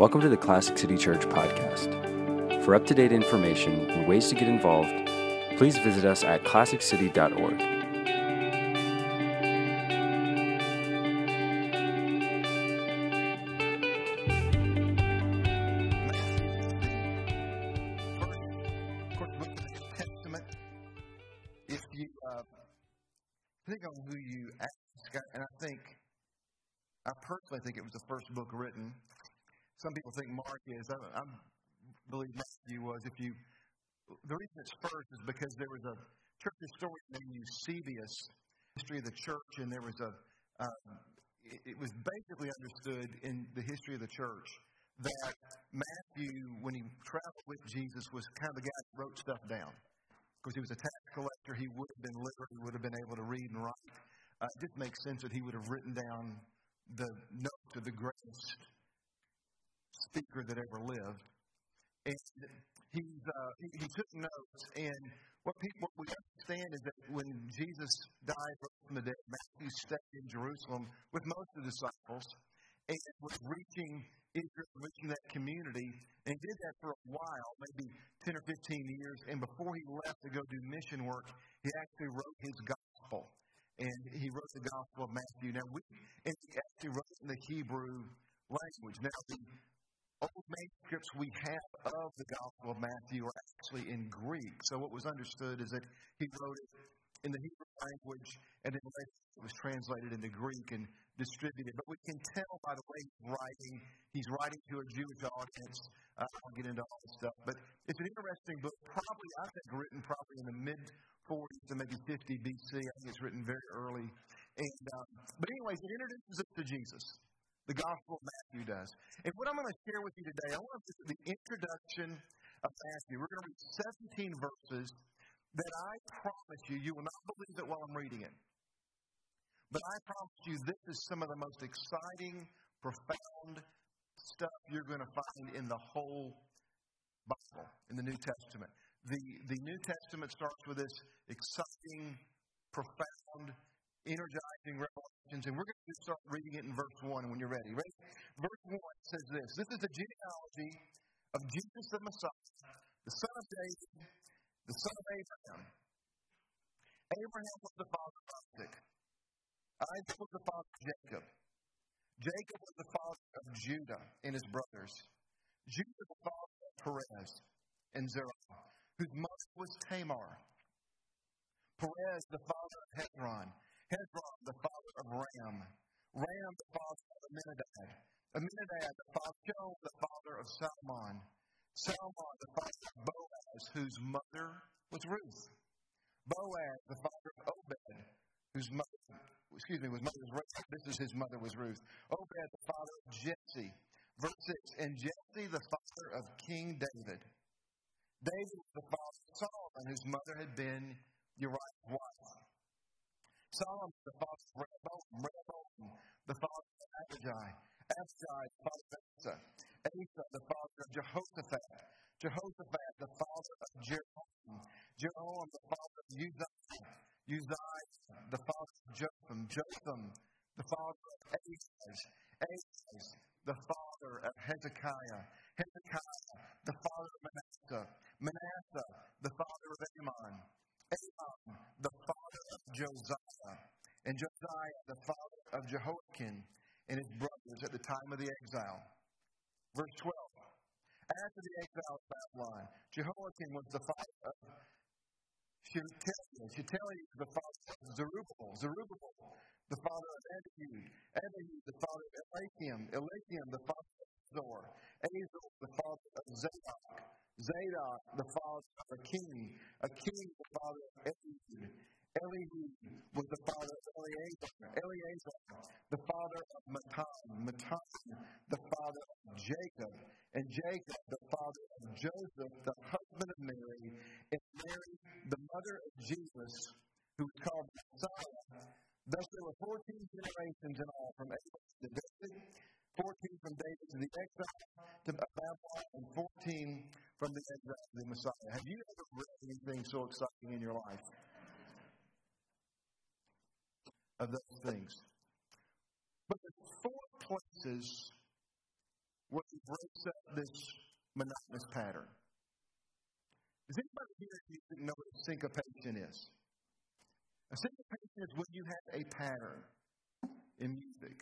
Welcome to the Classic City Church podcast. For up to date information and ways to get involved, please visit us at classiccity.org. Eusebius, history of the church, and there was a. It, it was basically understood in the history of the church that Matthew, when he traveled with Jesus, was kind of the guy that wrote stuff down. Because he was a tax collector, he would have been literate, he would have been able to read and write. Uh, it just makes sense that he would have written down the notes of the greatest speaker that ever lived. And he's, uh, he, he took notes, and what people what we understand is that when Jesus died from the dead, Matthew stayed in Jerusalem with most of the disciples and was reaching Israel, reaching that community, and did that for a while, maybe 10 or 15 years. And before he left to go do mission work, he actually wrote his gospel. And he wrote the Gospel of Matthew. Now, we and he actually wrote in the Hebrew language. Now, the old manuscripts we have of the Gospel of Matthew are actually in Greek. So, what was understood is that he wrote it in the Hebrew language, and then it was translated into Greek and distributed. But we can tell by the way he's writing, he's writing to a Jewish audience. Uh, I'll get into all this stuff. But it's an interesting book, probably, I think, written probably in the mid 40s to maybe 50 BC. I think it's written very early. And, um, but, anyways, it introduces us to Jesus. The Gospel of Matthew does. And what I'm going to share with you today, I want to the introduction of Matthew. We're going to read 17 verses that I promise you, you will not believe it while I'm reading it. But I promise you, this is some of the most exciting, profound stuff you're going to find in the whole Bible, in the New Testament. The, the New Testament starts with this exciting, profound, energizing revelations, and we're going to start reading it in verse 1 when you're ready. Ready? Verse 1 says this This is the genealogy of Jesus the Messiah, the son of David, the son of Abraham. Abraham was the father of Isaac. Isaac was the father of Jacob. Jacob was the father of Judah and his brothers. Judah the father of Perez and Zerah, whose mother was Tamar. Perez the father of Hezron. Hezron the father of Ram. Ram the father of Amminadab. Amminadab the father, of the father of Salmon. Salmon the father of Boaz, whose mother was Ruth. Boaz the father of Obed, whose mother excuse me, was mother was Ruth. This is his mother was Ruth. Obed, the father of Jesse. Verse 6 And Jesse, the father of King David. David was the father of Solomon, whose mother had been Uriah's wife. Solomon, the father of Rehoboam. Rehoboam, the father of Abijah. Abijah, the father of Asa. Asa, the father of Jehoshaphat. Jehoshaphat, the father of Jeroboam. Jeroboam, the father of Uzziah. Uzziah, the father of Jotham, Jotham, the father of Ahaz, Ahaz, the father of Hezekiah, Hezekiah, the father of Manasseh, Manasseh, the father of Amon, Amon, the father of Josiah, and Josiah, the father of Jehoiakim and his brothers at the time of the exile. Verse 12. After the exile of Babylon, Jehoiakim was the father of Shealtiel. Shealtiel is the father of Zerubbabel. Zerubbabel, the father of Abihud. Abihud, the father of Eliakim. Eliakim, the father of Azor. Azor, the father of Zadok. Zadok, the father of Akim. A king, father of. Eliud was the father of Eleazar. Eleazar, the father of Matan. Matan, the father of Jacob. And Jacob, the father of Joseph, the husband of Mary. And Mary, the mother of Jesus, who was called Messiah. Thus there were 14 generations in all from Abraham to David, 14 from David to the exile to Babylon, and 14 from the exile to the Messiah. Have you ever read anything so exciting in your life? Of those things. But there's four places where he breaks up this monotonous pattern. Does anybody here know what syncopation is? A syncopation is when you have a pattern in music.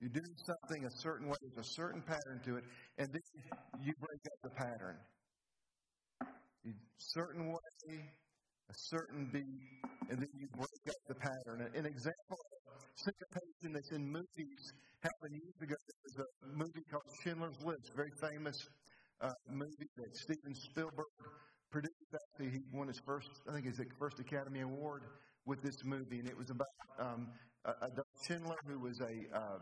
You do something a certain way, there's a certain pattern to it, and then you break up the pattern. A certain way, a certain beat, and then you break up the pattern. An example of syncopation that's in movies happened years ago. There was a movie called Schindler's List, very famous uh, movie that Steven Spielberg produced. Actually, he won his first, I think, his first Academy Award with this movie, and it was about um, Adolf Schindler, who was a uh,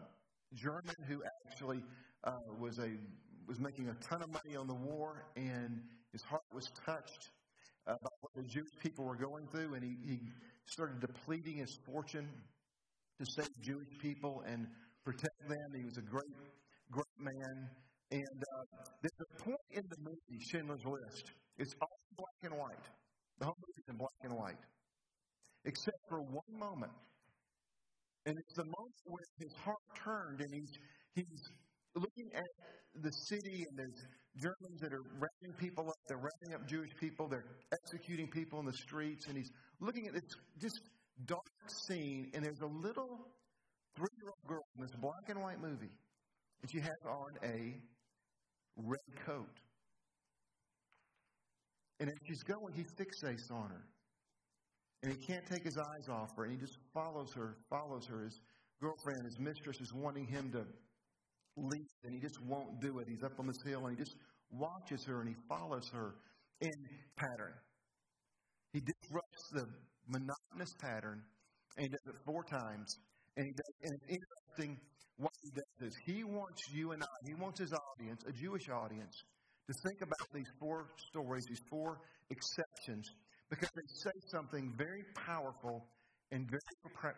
German who actually uh, was a was making a ton of money on the war, and his heart was touched uh, by what the Jewish people were going through, and he, he started depleting his fortune to save Jewish people and protect them. He was a great, great man. And uh, there's a point in the movie, Schindler's List. It's all black and white. The whole movie's in black and white, except for one moment and it's the moment when his heart turned and he's, he's looking at the city and there's Germans that are rounding people up. They're rounding up Jewish people. They're executing people in the streets. And he's looking at this just dark scene. And there's a little three year old girl in this black and white movie. And she has on a red coat. And as she's going, he fixates on her. And he can't take his eyes off her, and he just follows her, follows her. His girlfriend, his mistress, is wanting him to and he just won't do it. He's up on this hill, and he just watches her, and he follows her in pattern. He disrupts the monotonous pattern, and he does it four times. And, he does, and it's interesting what he does is he wants you and I, he wants his audience, a Jewish audience, to think about these four stories, these four exceptions because they say something very powerful and very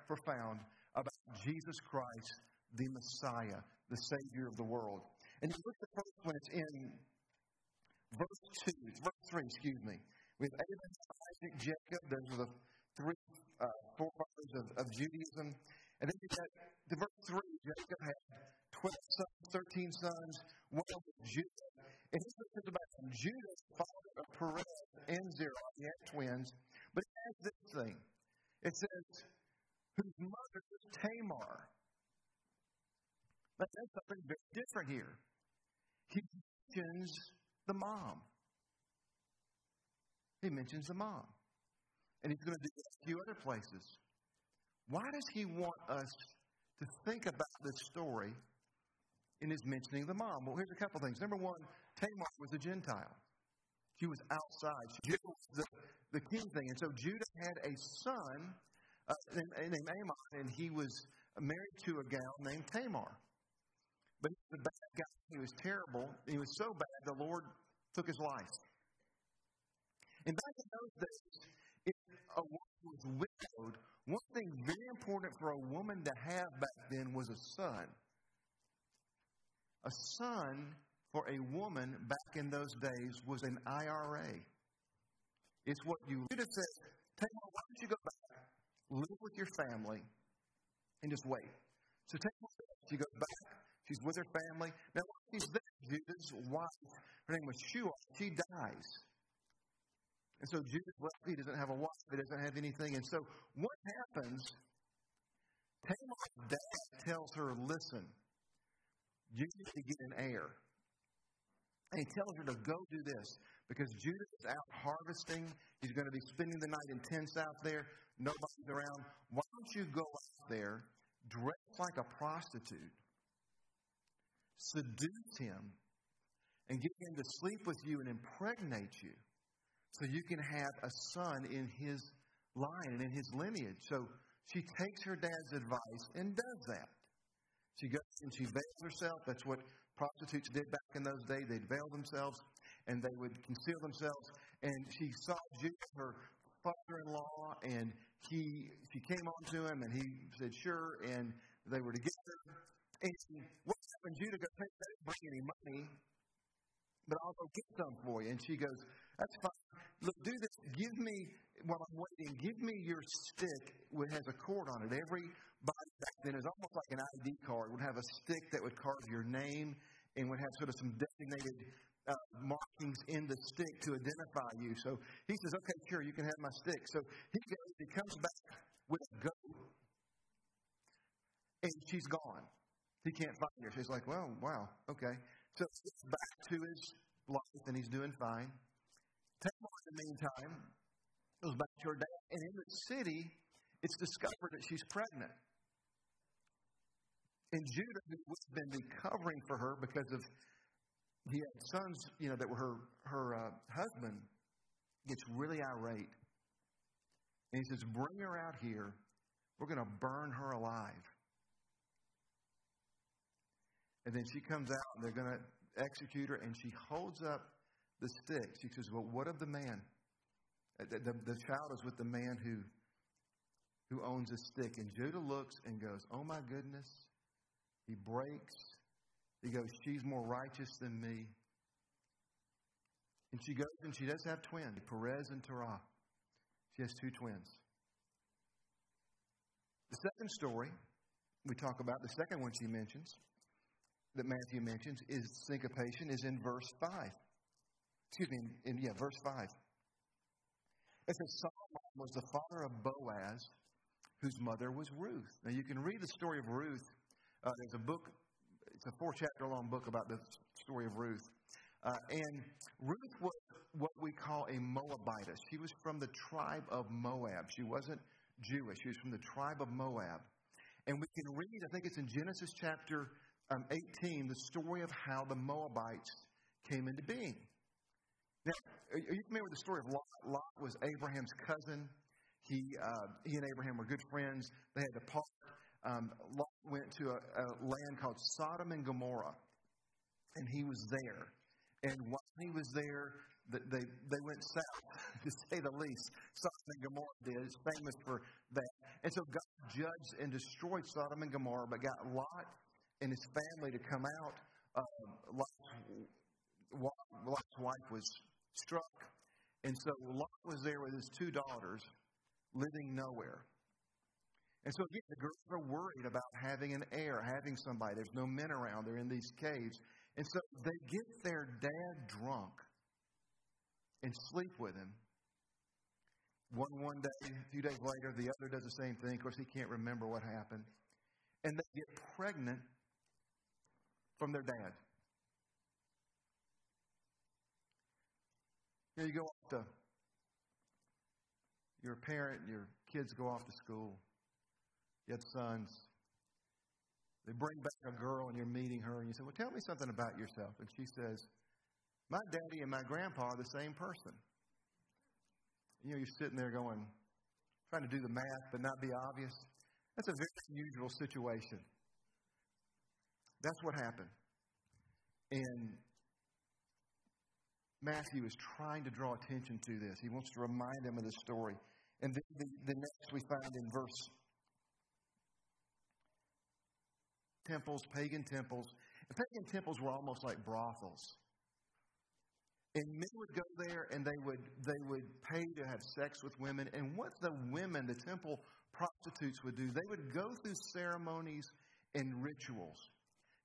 profound about Jesus Christ, the Messiah, the Savior of the world. And you look at the first it's in verse 2, verse 3, excuse me. We have Abraham, Isaac, Jacob. Those are the three uh, forefathers of, of Judaism. And then you get to verse 3, Jacob had 12 sons, 13 sons, one of Judah. And he is about Judah, father of Perez and Zerah. He had twins. But it has this thing. It says, whose mother was Tamar. But that's something very different here. He mentions the mom. He mentions the mom. And he's going to do that a few other places. Why does he want us to think about this story in his mentioning the mom? Well, here's a couple things. Number one, Tamar was a Gentile. She was outside. She was the, the king thing. And so Judah had a son uh, named Ammon, and he was married to a gal named Tamar. But he was a bad guy. He was terrible. He was so bad, the Lord took his life. And back in those days, if a woman was widowed, one thing very important for a woman to have back then was a son. A son for a woman back in those days was an IRA. It's what you should have said, why don't you go back, live with your family, and just wait. So Tamar, she goes back, she's with her family. Now, while she's there, Judah's wife, her name was Shua, she dies. And so Judah, well, he doesn't have a wife, he doesn't have anything. And so what happens? Tamar's dad tells her, listen, you need to get an heir. And he tells her to go do this because Judah is out harvesting. He's going to be spending the night in tents out there. Nobody's around. Why don't you go out there, dress like a prostitute, seduce him, and get him to sleep with you and impregnate you so you can have a son in his line and in his lineage. So she takes her dad's advice and does that. She goes and she veils herself. That's what prostitutes did back in those days. They'd veil themselves and they would conceal themselves. And she saw Judah, her father-in-law, and he she came on to him and he said sure, and they were together. And what happened? Judah goes, "Hey, didn't bring any money, but I'll go get some for you." And she goes, "That's fine. Look, do this. Give me while I'm waiting. Give me your stick that has a cord on it. Every body back then is almost like an ID card It would have a stick that would carve your name and would have sort of some designated uh, markings in the stick to identify you. So he says, okay, sure, you can have my stick. So he goes, he comes back with a goat, and she's gone. He can't find her. She's like, well, wow, okay. So back to his life, and he's doing fine. Tamar, in the meantime, goes back to her dad, and in the city, it's discovered that she's pregnant. And Judah, who would have been the covering for her because of he had sons, you know, that were her her uh, husband, gets really irate, and he says, "Bring her out here. We're going to burn her alive." And then she comes out, and they're going to execute her, and she holds up the stick. She says, "Well, what of the man? Uh, the, the, the child is with the man who who owns a stick." And Judah looks and goes, "Oh my goodness!" He breaks he goes, She's more righteous than me. And she goes and she does have twins, Perez and Terah. She has two twins. The second story we talk about, the second one she mentions, that Matthew mentions, is syncopation, is in verse 5. Excuse me, in, yeah, verse 5. It says Solomon was the father of Boaz, whose mother was Ruth. Now you can read the story of Ruth. Uh, there's a book it's a four chapter long book about the story of Ruth. Uh, and Ruth was what we call a Moabitess. She was from the tribe of Moab. She wasn't Jewish, she was from the tribe of Moab. And we can read, I think it's in Genesis chapter um, 18, the story of how the Moabites came into being. Now, are you familiar with the story of Lot? Lot was Abraham's cousin. He, uh, he and Abraham were good friends. They had to part um, Lot went to a, a land called Sodom and Gomorrah, and he was there. And while he was there, they, they went south, to say the least. Sodom and Gomorrah did. It's famous for that. And so God judged and destroyed Sodom and Gomorrah, but got Lot and his family to come out. Uh, Lot's, Lot's wife was struck. And so Lot was there with his two daughters, living nowhere. And so again, the girls are worried about having an heir, having somebody. There's no men around. They're in these caves. And so they get their dad drunk and sleep with him. One one day, a few days later, the other does the same thing. Of course, he can't remember what happened. And they get pregnant from their dad. You, know, you go off to, you're a parent, your kids go off to school. You have sons. They bring back a girl and you're meeting her and you say, Well, tell me something about yourself. And she says, My daddy and my grandpa are the same person. You know, you're sitting there going, trying to do the math but not be obvious. That's a very unusual situation. That's what happened. And Matthew is trying to draw attention to this. He wants to remind them of this story. And the, the, the next we find in verse temples, pagan temples. And pagan temples were almost like brothels. And men would go there and they would they would pay to have sex with women. And what the women, the temple prostitutes would do, they would go through ceremonies and rituals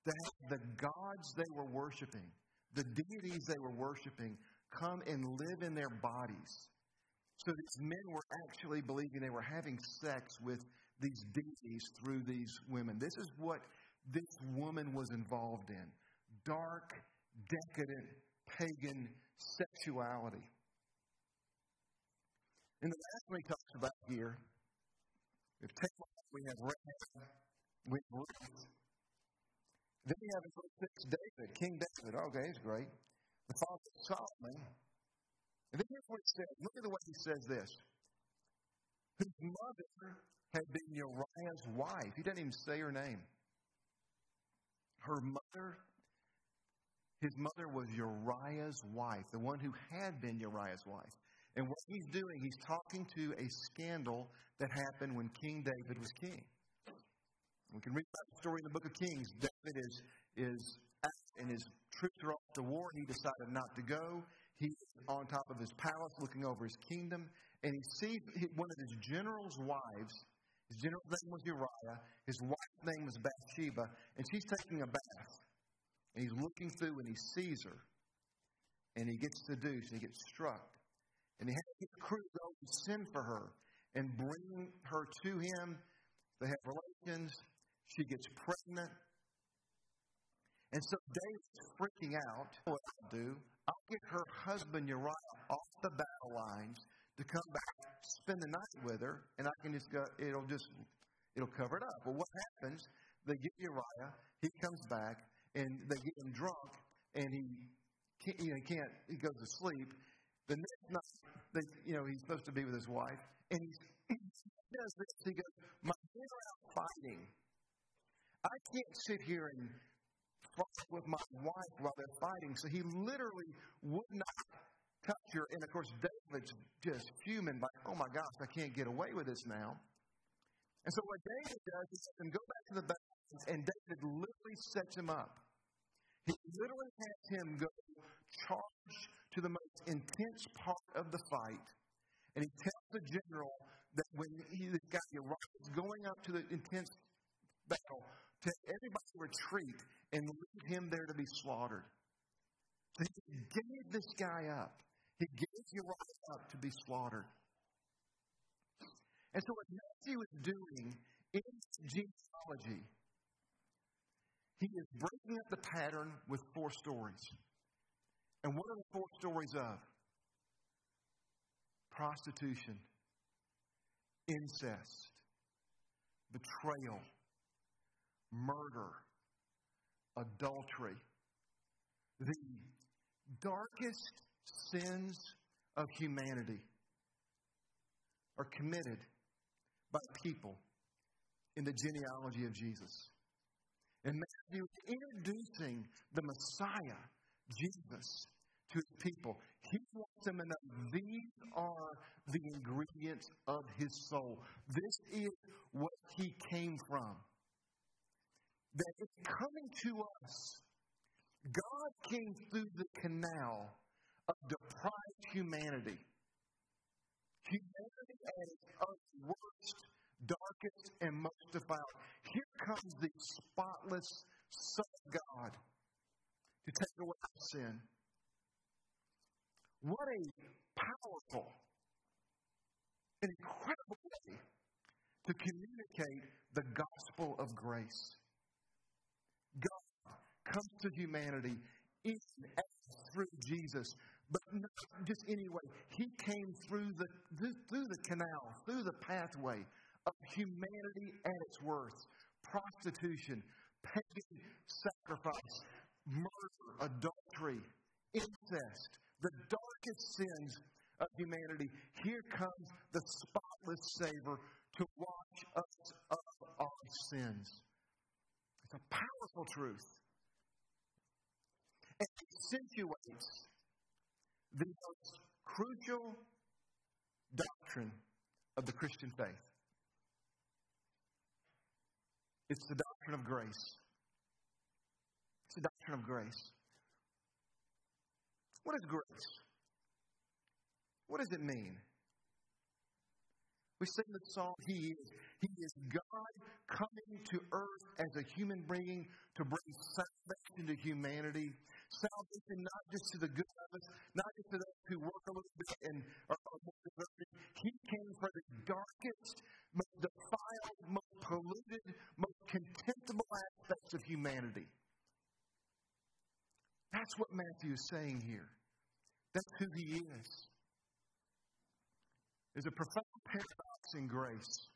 to have the gods they were worshiping, the deities they were worshiping, come and live in their bodies. So these men were actually believing they were having sex with these deities through these women. This is what this woman was involved in dark, decadent, pagan sexuality. And the last one he talks about here, if we have Rahab, we have Ruth. Then we have in verse 6 David, King David. Okay, he's great. The father of Solomon. And then here's what he says. Look at the way he says this. Whose mother had been Uriah's wife. He doesn't even say her name her mother, his mother was Uriah's wife, the one who had been Uriah's wife. And what he's doing, he's talking to a scandal that happened when King David was king. We can read about the story in the book of Kings. David is, is and his troops are off to war. He decided not to go. He's on top of his palace looking over his kingdom. And he sees one of his general's wives his general's name was Uriah. His wife's name was Bathsheba, and she's taking a bath. And he's looking through and he sees her. And he gets seduced and he gets struck. And he has his crew go and send for her and bring her to him. They have relations. She gets pregnant. And so David's freaking out. What I'll do, I'll get her husband Uriah off the battle lines to come back, spend the night with her, and I can just go, it'll just, it'll cover it up. Well, what happens? They get Uriah, he comes back, and they get him drunk, and he can't, you know, he can't, he goes to sleep. The next night, they, you know, he's supposed to be with his wife, and he's, he does this. He goes, My men are out fighting. I can't sit here and fight with my wife while they're fighting. So he literally would not touch her. And of course, David's just fuming, like, oh my gosh, I can't get away with this now. And so what David does is he go back to the battle, and David literally sets him up. He literally has him go charge to the most intense part of the fight. And he tells the general that when he, this guy is going up to the intense battle, to everybody retreat and leave him there to be slaughtered. So he gave this guy up. He gave Uriah up to be slaughtered. And so, what Matthew is doing in genealogy, he is breaking up the pattern with four stories. And what are the four stories of? Prostitution, incest, betrayal, murder, adultery. The darkest sins of humanity are committed by people in the genealogy of Jesus. And Matthew introducing the Messiah, Jesus, to his people. He wants them to know these are the ingredients of his soul. This is what he came from. That is coming to us. God came through the canal of deprived humanity. Humanity at its worst, darkest, and most defiled. Here comes the spotless Son of God to take away our sin. What a powerful and incredible way to communicate the gospel of grace. God comes to humanity in through Jesus but not just anyway. He came through the, through the canal, through the pathway of humanity at its worst prostitution, pagan sacrifice, murder, adultery, incest, the darkest sins of humanity. Here comes the spotless Savior to wash us of our sins. It's a powerful truth. It accentuates the most crucial doctrine of the Christian faith. It's the doctrine of grace. It's the doctrine of grace. What is grace? What does it mean? We sing the song, He is. He is God coming to earth as a human being to bring salvation to humanity. Salvation not just to the good of us, not just to those who work a little bit and are more devoted. He came for the darkest, most defiled, most polluted, most contemptible aspects of humanity. That's what Matthew is saying here. That's who he is. There's a profound paradox in grace.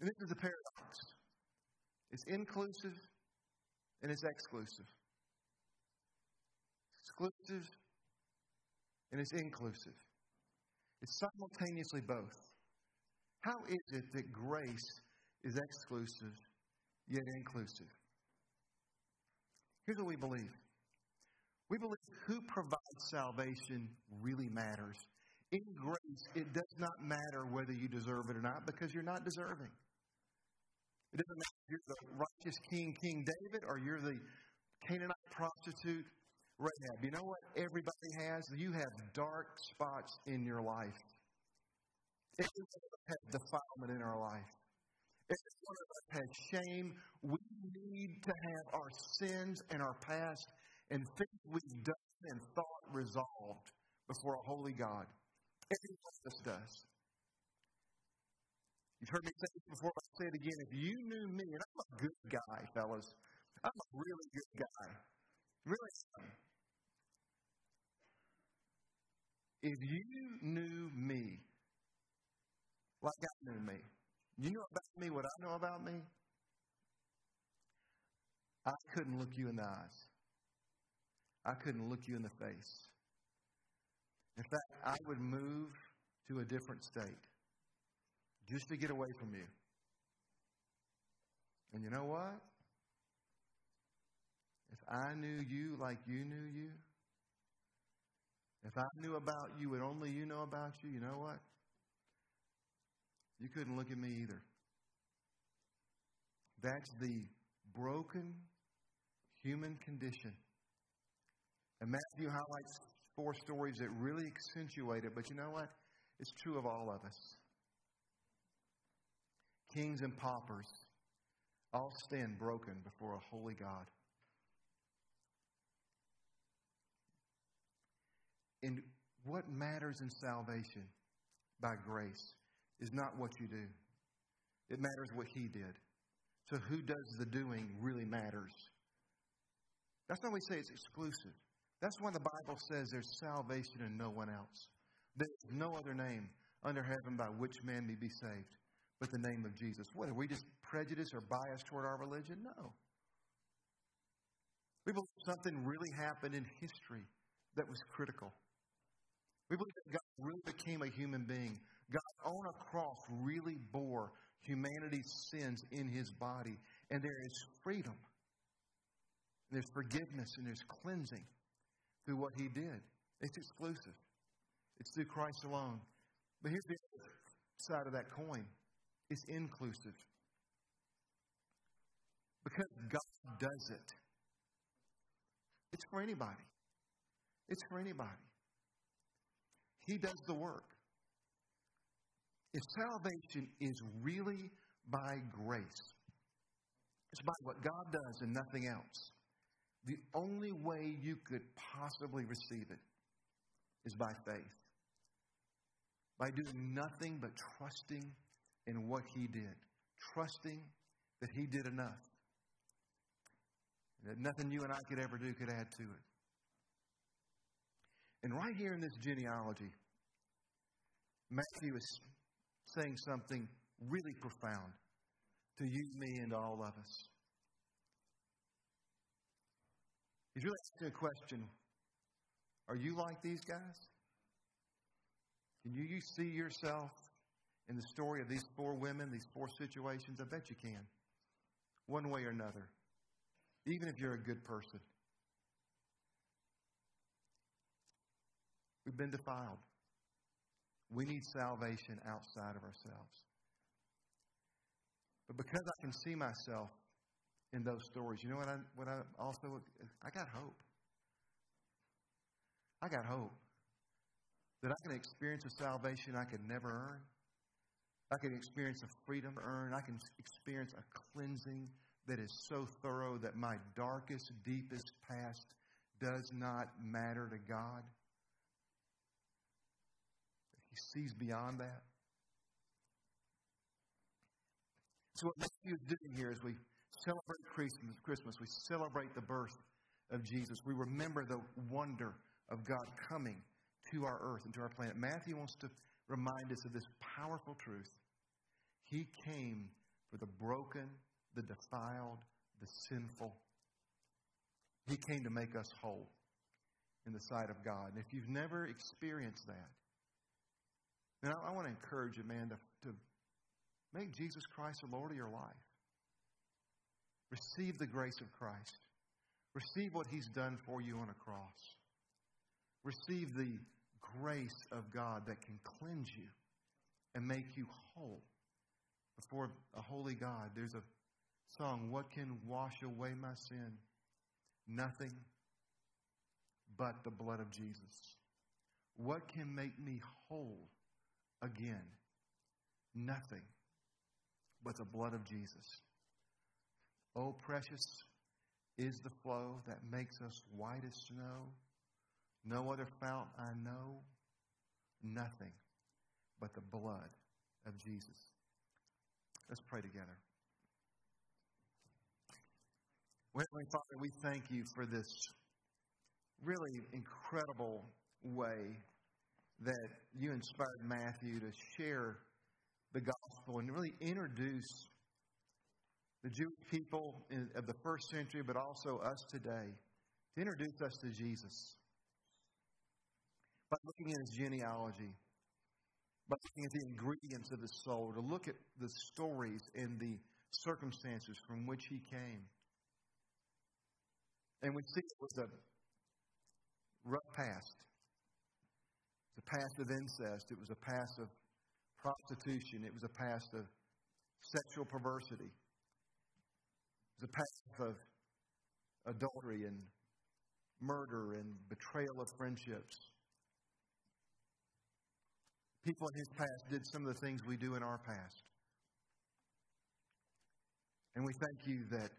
And this is a paradox. It's inclusive and it's exclusive. Exclusive and it's inclusive. It's simultaneously both. How is it that grace is exclusive yet inclusive? Here's what we believe we believe who provides salvation really matters. In grace, it does not matter whether you deserve it or not because you're not deserving. It doesn't matter if you're the righteous king, King David, or you're the Canaanite prostitute, Rahab. You know what everybody has? You have dark spots in your life. Everybody has defilement in our life. Every one of us has shame. We need to have our sins and our past and things we've done and thought resolved before a holy God. Every one of us does. You've heard me say this before, I'll say it again. If you knew me, and I'm a good guy, fellas, I'm a really good guy. Really If you knew me like I knew me, you know about me what I know about me? I couldn't look you in the eyes. I couldn't look you in the face. In fact, I would move to a different state just to get away from you. And you know what? If I knew you like you knew you, if I knew about you and only you know about you, you know what? You couldn't look at me either. That's the broken human condition. And Matthew highlights four stories that really accentuate it, but you know what? It's true of all of us. Kings and paupers all stand broken before a holy God. And what matters in salvation by grace is not what you do, it matters what He did. So, who does the doing really matters. That's why we say it's exclusive. That's why the Bible says there's salvation in no one else. There's no other name under heaven by which man may be saved but the name of Jesus. What, are we just prejudiced or biased toward our religion? No. We believe something really happened in history that was critical. We believe that God really became a human being. God on a cross really bore humanity's sins in his body. And there is freedom. There's forgiveness and there's cleansing through what he did. It's exclusive. It's through Christ alone. But here's the other side of that coin. It's inclusive. Because God does it. It's for anybody. It's for anybody. He does the work. If salvation is really by grace, it's by what God does and nothing else. The only way you could possibly receive it is by faith. By doing nothing but trusting in what He did, trusting that He did enough. That nothing you and I could ever do could add to it. And right here in this genealogy, Matthew is saying something really profound to you, me, and all of us. He's really asking a question Are you like these guys? Can you, you see yourself in the story of these four women, these four situations? I bet you can, one way or another, even if you're a good person. We've been defiled. We need salvation outside of ourselves. But because I can see myself in those stories, you know what I, what I also, I got hope. I got hope that I can experience a salvation I could never earn. I can experience a freedom earned. I can experience a cleansing that is so thorough that my darkest, deepest past does not matter to God He sees beyond that. So, what Matthew is doing here is we celebrate Christmas, Christmas, we celebrate the birth of Jesus. We remember the wonder of God coming to our earth and to our planet. Matthew wants to remind us of this powerful truth. He came for the broken, the defiled, the sinful. He came to make us whole in the sight of God. And if you've never experienced that, and I, I want to encourage you, man, to, to make Jesus Christ the Lord of your life. Receive the grace of Christ. Receive what He's done for you on a cross. Receive the grace of God that can cleanse you and make you whole before a holy God. There's a song, What Can Wash Away My Sin? Nothing but the blood of Jesus. What can make me whole again. Nothing but the blood of Jesus. Oh, precious is the flow that makes us white as snow. No other fount I know, nothing but the blood of Jesus. Let's pray together. Heavenly Father, we thank you for this really incredible way that you inspired Matthew to share the gospel and really introduce the Jewish people of the first century, but also us today, to introduce us to Jesus by looking at his genealogy, by looking at the ingredients of his soul, to look at the stories and the circumstances from which he came. And we see it was a rough past. Was a past of incest. It was a past of prostitution. It was a past of sexual perversity. It path of adultery and murder and betrayal of friendships. People in his past did some of the things we do in our past. And we thank you that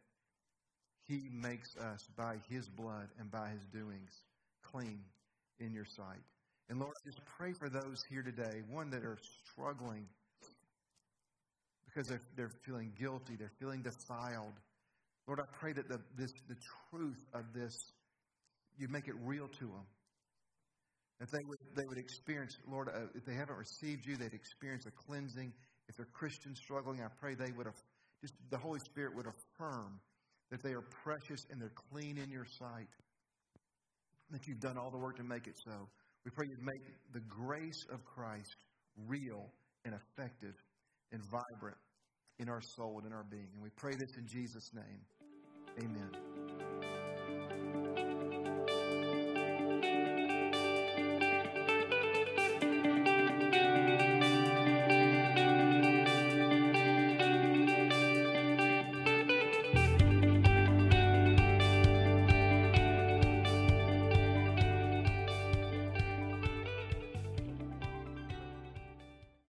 he makes us, by His blood and by His doings, clean in your sight. And Lord, just pray for those here today, one that are struggling because they're, they're feeling guilty, they're feeling defiled. Lord, I pray that the, this, the truth of this, you make it real to them. If they would, they would experience, Lord, uh, if they haven't received you, they'd experience a cleansing. If they're Christians struggling, I pray they would have, just the Holy Spirit would affirm that they are precious and they're clean in your sight, that you've done all the work to make it so. We pray you'd make the grace of Christ real and effective and vibrant in our soul and in our being. And we pray this in Jesus' name. Amen.